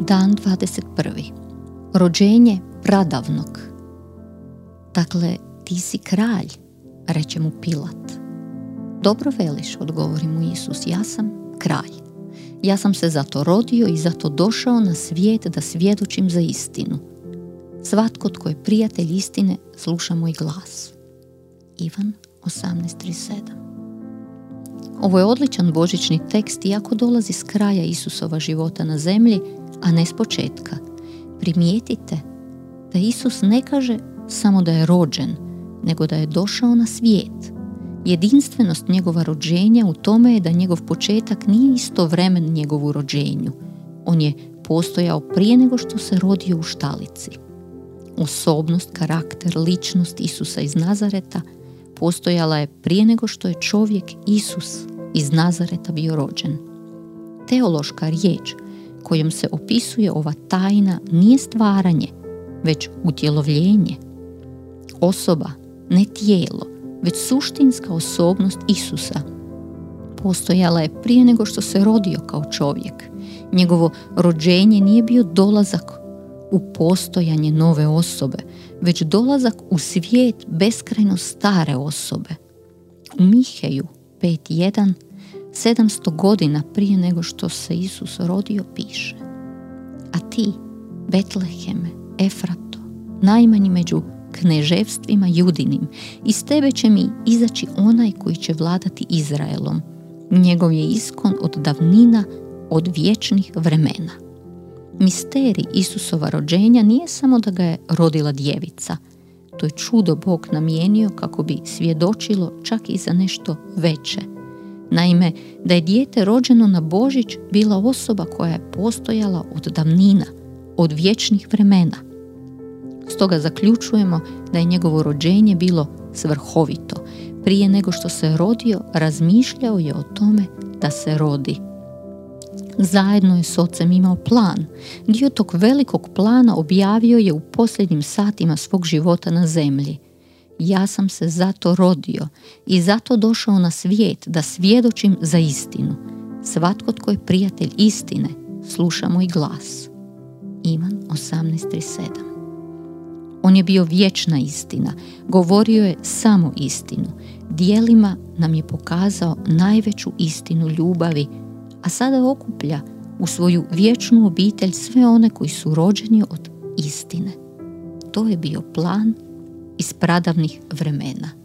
Dan 21. Rođenje pradavnog. Dakle, ti si kralj, reče mu Pilat. Dobro veliš, odgovori mu Isus, ja sam kralj. Ja sam se zato rodio i zato došao na svijet da svjedočim za istinu. Svatko tko je prijatelj istine sluša moj glas. Ivan 18.37 Ovo je odličan božićni tekst iako dolazi s kraja Isusova života na zemlji, a ne s početka. Primijetite da Isus ne kaže samo da je rođen, nego da je došao na svijet. Jedinstvenost njegova rođenja u tome je da njegov početak nije isto vremen njegovu rođenju. On je postojao prije nego što se rodio u štalici. Osobnost, karakter, ličnost Isusa iz Nazareta postojala je prije nego što je čovjek Isus iz Nazareta bio rođen. Teološka riječ kojom se opisuje ova tajna nije stvaranje, već utjelovljenje. Osoba, ne tijelo, već suštinska osobnost Isusa. Postojala je prije nego što se rodio kao čovjek. Njegovo rođenje nije bio dolazak u postojanje nove osobe, već dolazak u svijet beskrajno stare osobe. U Miheju 5.1 700 godina prije nego što se Isus rodio piše A ti, Betleheme, Efrato, najmanji među kneževstvima judinim, iz tebe će mi izaći onaj koji će vladati Izraelom. Njegov je iskon od davnina, od vječnih vremena. Misteri Isusova rođenja nije samo da ga je rodila djevica. To je čudo Bog namijenio kako bi svjedočilo čak i za nešto veće. Naime, da je dijete rođeno na Božić bila osoba koja je postojala od davnina, od vječnih vremena. Stoga zaključujemo da je njegovo rođenje bilo svrhovito. Prije nego što se rodio, razmišljao je o tome da se rodi. Zajedno je s ocem imao plan. Dio tog velikog plana objavio je u posljednjim satima svog života na zemlji. Ja sam se zato rodio i zato došao na svijet da svjedočim za istinu. Svatko tko je prijatelj istine, sluša moj glas. Ivan 18.37 On je bio vječna istina, govorio je samo istinu. Dijelima nam je pokazao najveću istinu ljubavi a sada okuplja u svoju vječnu obitelj sve one koji su rođeni od istine. To je bio plan iz pradavnih vremena.